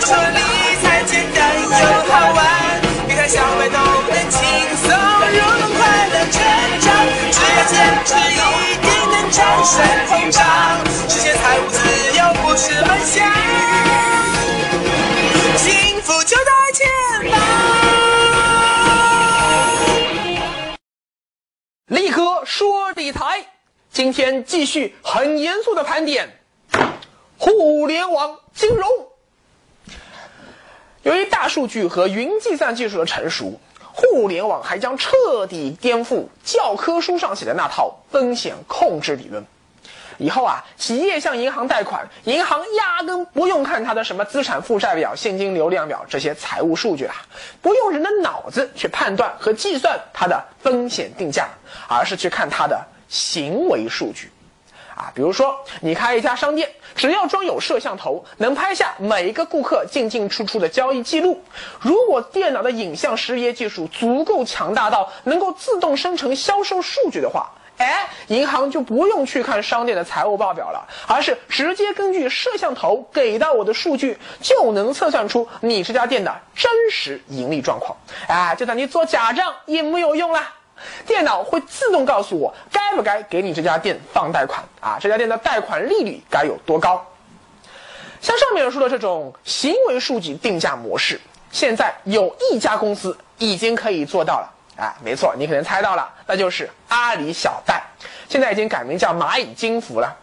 说理财简单又好玩，理财小白都能轻松入门，快乐成长，只要坚持一定能战胜通胀，实现财务自由不是梦想，幸福就在前方。立哥说理财，今天继续很严肃的盘点互联网金融。由于大数据和云计算技术的成熟，互联网还将彻底颠覆教科书上写的那套风险控制理论。以后啊，企业向银行贷款，银行压根不用看它的什么资产负债表、现金流量表这些财务数据啦，不用人的脑子去判断和计算它的风险定价，而是去看它的行为数据。啊，比如说你开一家商店，只要装有摄像头，能拍下每一个顾客进进出出的交易记录。如果电脑的影像识别技术足够强大到能够自动生成销售数据的话，哎，银行就不用去看商店的财务报表了，而是直接根据摄像头给到我的数据，就能测算出你这家店的真实盈利状况。哎，就算你做假账也没有用啦。电脑会自动告诉我该不该给你这家店放贷款啊？这家店的贷款利率该有多高？像上面说的这种行为数据定价模式，现在有一家公司已经可以做到了。哎，没错，你可能猜到了，那就是阿里小贷，现在已经改名叫蚂蚁金服了。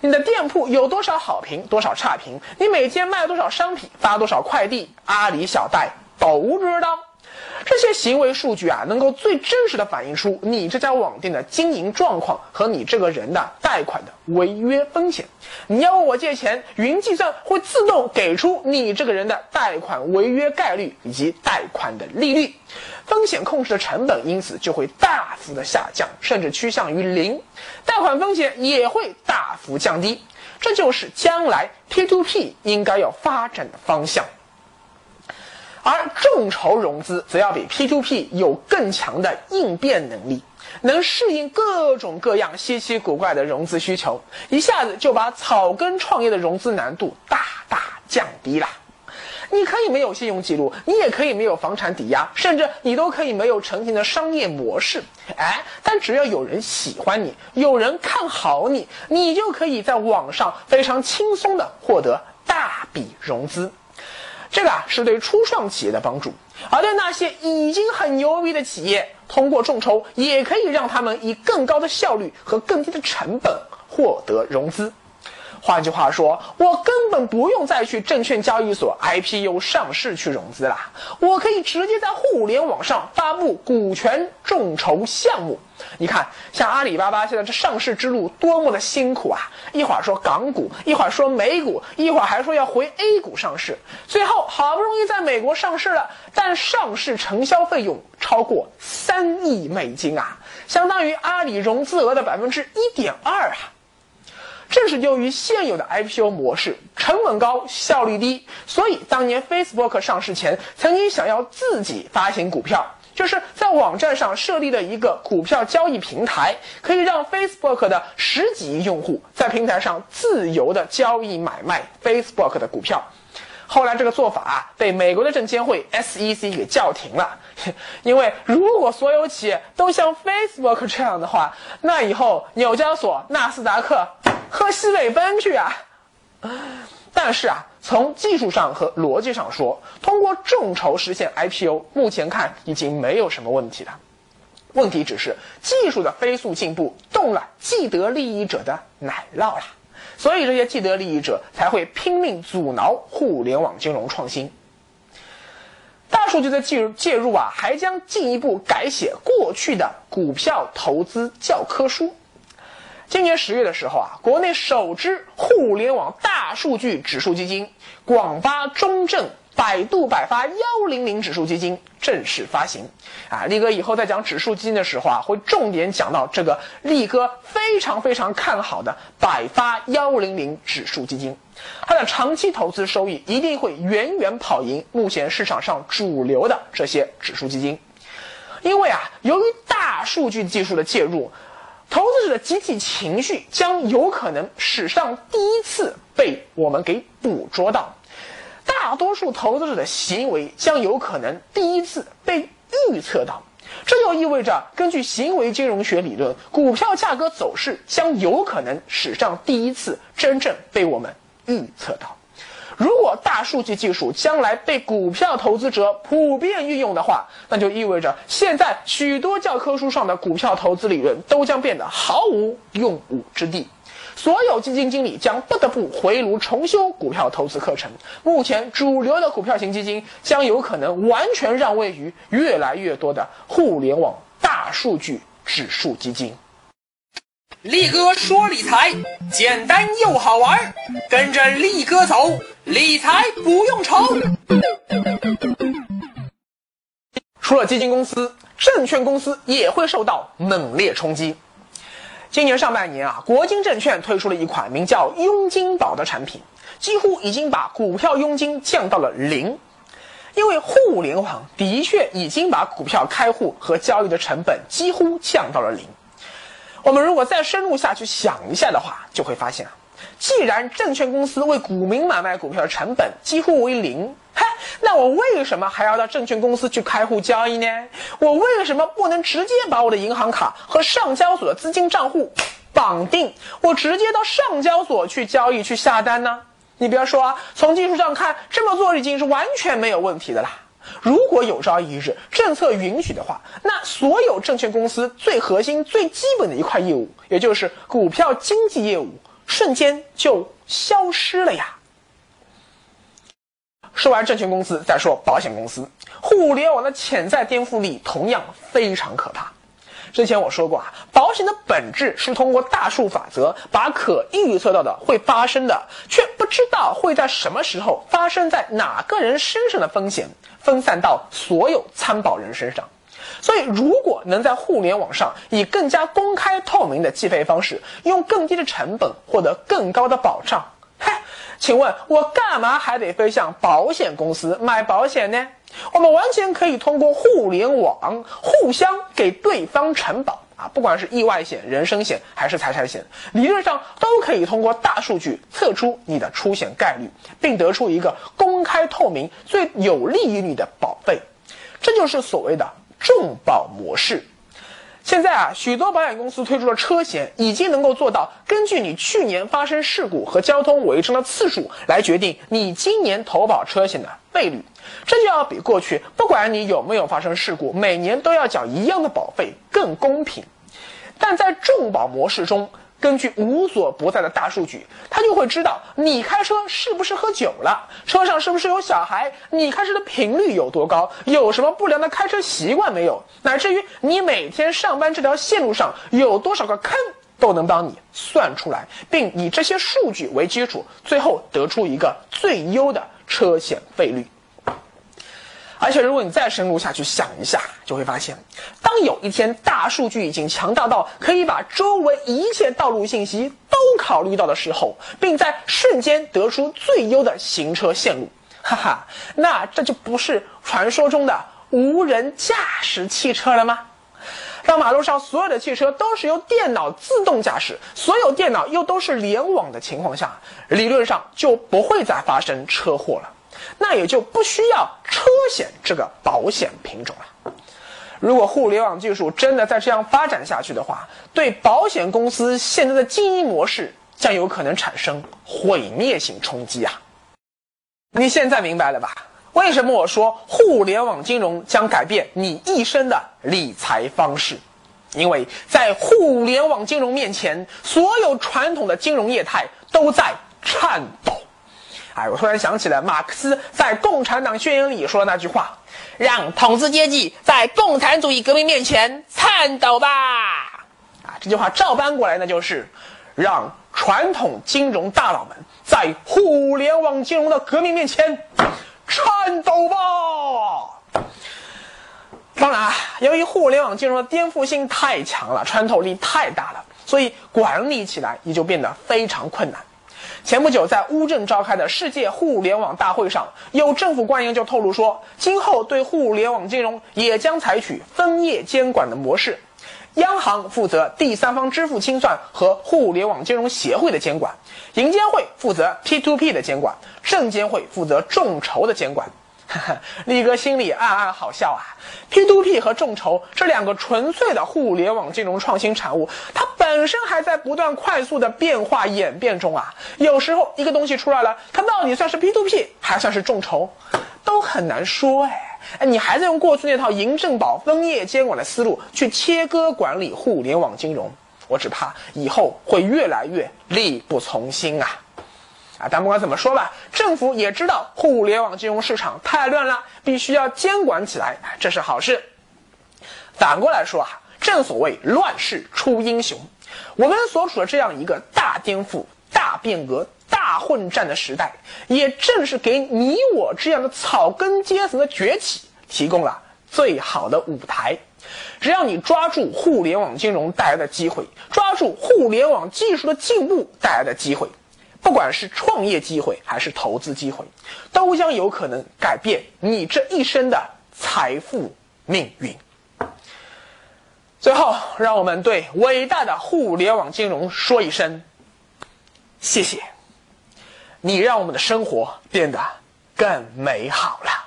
你的店铺有多少好评，多少差评？你每天卖多少商品，发多少快递？阿里小贷都知道。这些行为数据啊，能够最真实的反映出你这家网店的经营状况和你这个人的贷款的违约风险。你要问我借钱，云计算会自动给出你这个人的贷款违约概率以及贷款的利率，风险控制的成本因此就会大幅的下降，甚至趋向于零，贷款风险也会大幅降低。这就是将来 P2P 应该要发展的方向。而众筹融资则要比 P2P 有更强的应变能力，能适应各种各样稀奇古怪的融资需求，一下子就把草根创业的融资难度大大降低了。你可以没有信用记录，你也可以没有房产抵押，甚至你都可以没有成型的商业模式。哎，但只要有人喜欢你，有人看好你，你就可以在网上非常轻松的获得大笔融资。这个啊是对初创企业的帮助，而对那些已经很牛逼的企业，通过众筹也可以让他们以更高的效率和更低的成本获得融资。换句话说，我根本不用再去证券交易所 IPO 上市去融资啦，我可以直接在互联网上发布股权众筹项目。你看，像阿里巴巴现在这上市之路多么的辛苦啊！一会儿说港股，一会儿说美股，一会儿还说要回 A 股上市，最后好不容易在美国上市了，但上市承销费用超过三亿美金啊，相当于阿里融资额的百分之一点二啊！正是由于现有的 IPO 模式成本高、效率低，所以当年 Facebook 上市前曾经想要自己发行股票。就是在网站上设立了一个股票交易平台，可以让 Facebook 的十几亿用户在平台上自由的交易买卖 Facebook 的股票。后来这个做法啊被美国的证监会 SEC 给叫停了，因为如果所有企业都像 Facebook 这样的话，那以后纽交所、纳斯达克喝西北风去啊！但是啊。从技术上和逻辑上说，通过众筹实现 IPO，目前看已经没有什么问题了。问题只是技术的飞速进步动了既得利益者的奶酪了，所以这些既得利益者才会拼命阻挠互联网金融创新。大数据的介入介入啊，还将进一步改写过去的股票投资教科书。今年十月的时候啊，国内首支互联网大数据指数基金——广发中证百度百发幺零零指数基金正式发行。啊，力哥以后在讲指数基金的时候啊，会重点讲到这个力哥非常非常看好的百发幺零零指数基金，它的长期投资收益一定会远远跑赢目前市场上主流的这些指数基金。因为啊，由于大数据技术的介入。投资者的集体情绪将有可能史上第一次被我们给捕捉到。大多数投资者的行为将有可能第一次被预测到。这就意味着，根据行为金融学理论，股票价格走势将有可能史上第一次真正被我们预测到。如果大数据技术将来被股票投资者普遍运用的话，那就意味着现在许多教科书上的股票投资理论都将变得毫无用武之地。所有基金经理将不得不回炉重修股票投资课程。目前主流的股票型基金将有可能完全让位于越来越多的互联网大数据指数基金。力哥说理财简单又好玩，跟着力哥走，理财不用愁。除了基金公司，证券公司也会受到猛烈冲击。今年上半年啊，国金证券推出了一款名叫“佣金宝”的产品，几乎已经把股票佣金降到了零。因为互联网的确已经把股票开户和交易的成本几乎降到了零。我们如果再深入下去想一下的话，就会发现啊，既然证券公司为股民买卖股票的成本几乎为零，嘿，那我为什么还要到证券公司去开户交易呢？我为什么不能直接把我的银行卡和上交所的资金账户 绑定，我直接到上交所去交易去下单呢？你不要说，从技术上看，这么做已经是完全没有问题的啦。如果有朝一日政策允许的话，那所有证券公司最核心、最基本的一块业务，也就是股票经纪业务，瞬间就消失了呀。说完证券公司，再说保险公司，互联网的潜在颠覆力同样非常可怕。之前我说过啊，保险的本质是通过大数法则，把可预测到的会发生的，却不知道会在什么时候发生在哪个人身上的风险。分散到所有参保人身上，所以如果能在互联网上以更加公开透明的计费方式，用更低的成本获得更高的保障，嗨，请问我干嘛还得飞向保险公司买保险呢？我们完全可以通过互联网互相给对方承保啊，不管是意外险、人身险还是财产险，理论上都可以通过大数据测出你的出险概率，并得出一个公开透明、最有利于你的保费。这就是所谓的重保模式。现在啊，许多保险公司推出的车险已经能够做到根据你去年发生事故和交通违章的次数来决定你今年投保车险的费率。这就要比过去不管你有没有发生事故，每年都要缴一样的保费更公平。但在重保模式中，根据无所不在的大数据，他就会知道你开车是不是喝酒了，车上是不是有小孩，你开车的频率有多高，有什么不良的开车习惯没有，乃至于你每天上班这条线路上有多少个坑，都能帮你算出来，并以这些数据为基础，最后得出一个最优的车险费率。而且，如果你再深入下去想一下，就会发现，当有一天大数据已经强大到可以把周围一切道路信息都考虑到的时候，并在瞬间得出最优的行车线路，哈哈，那这就不是传说中的无人驾驶汽车了吗？当马路上所有的汽车都是由电脑自动驾驶，所有电脑又都是联网的情况下，理论上就不会再发生车祸了。那也就不需要车险这个保险品种了。如果互联网技术真的再这样发展下去的话，对保险公司现在的经营模式将有可能产生毁灭性冲击啊！你现在明白了吧？为什么我说互联网金融将改变你一生的理财方式？因为在互联网金融面前，所有传统的金融业态都在颤抖。哎，我突然想起了马克思在《共产党宣言》里说的那句话：“让统治阶级在共产主义革命面前颤抖吧。”啊，这句话照搬过来，那就是让传统金融大佬们在互联网金融的革命面前颤抖吧。当然啊，由于互联网金融的颠覆性太强了，穿透力太大了，所以管理起来也就变得非常困难。前不久，在乌镇召开的世界互联网大会上，有政府官员就透露说，今后对互联网金融也将采取分业监管的模式。央行负责第三方支付清算和互联网金融协会的监管，银监会负责 P2P 的监管，证监会负责众筹的监管。力哥心里暗暗好笑啊！P2P 和众筹这两个纯粹的互联网金融创新产物，它本身还在不断快速的变化演变中啊。有时候一个东西出来了，它到底算是 P2P 还算是众筹，都很难说哎。哎，你还在用过去那套银证保分业监管的思路去切割管理互联网金融，我只怕以后会越来越力不从心啊！啊，但不管怎么说吧，政府也知道互联网金融市场太乱了，必须要监管起来，这是好事。反过来说啊，正所谓乱世出英雄，我们所处的这样一个大颠覆、大变革、大混战的时代，也正是给你我这样的草根阶层的崛起提供了最好的舞台。只要你抓住互联网金融带来的机会，抓住互联网技术的进步带来的机会。不管是创业机会还是投资机会，都将有可能改变你这一生的财富命运。最后，让我们对伟大的互联网金融说一声谢谢，你让我们的生活变得更美好了。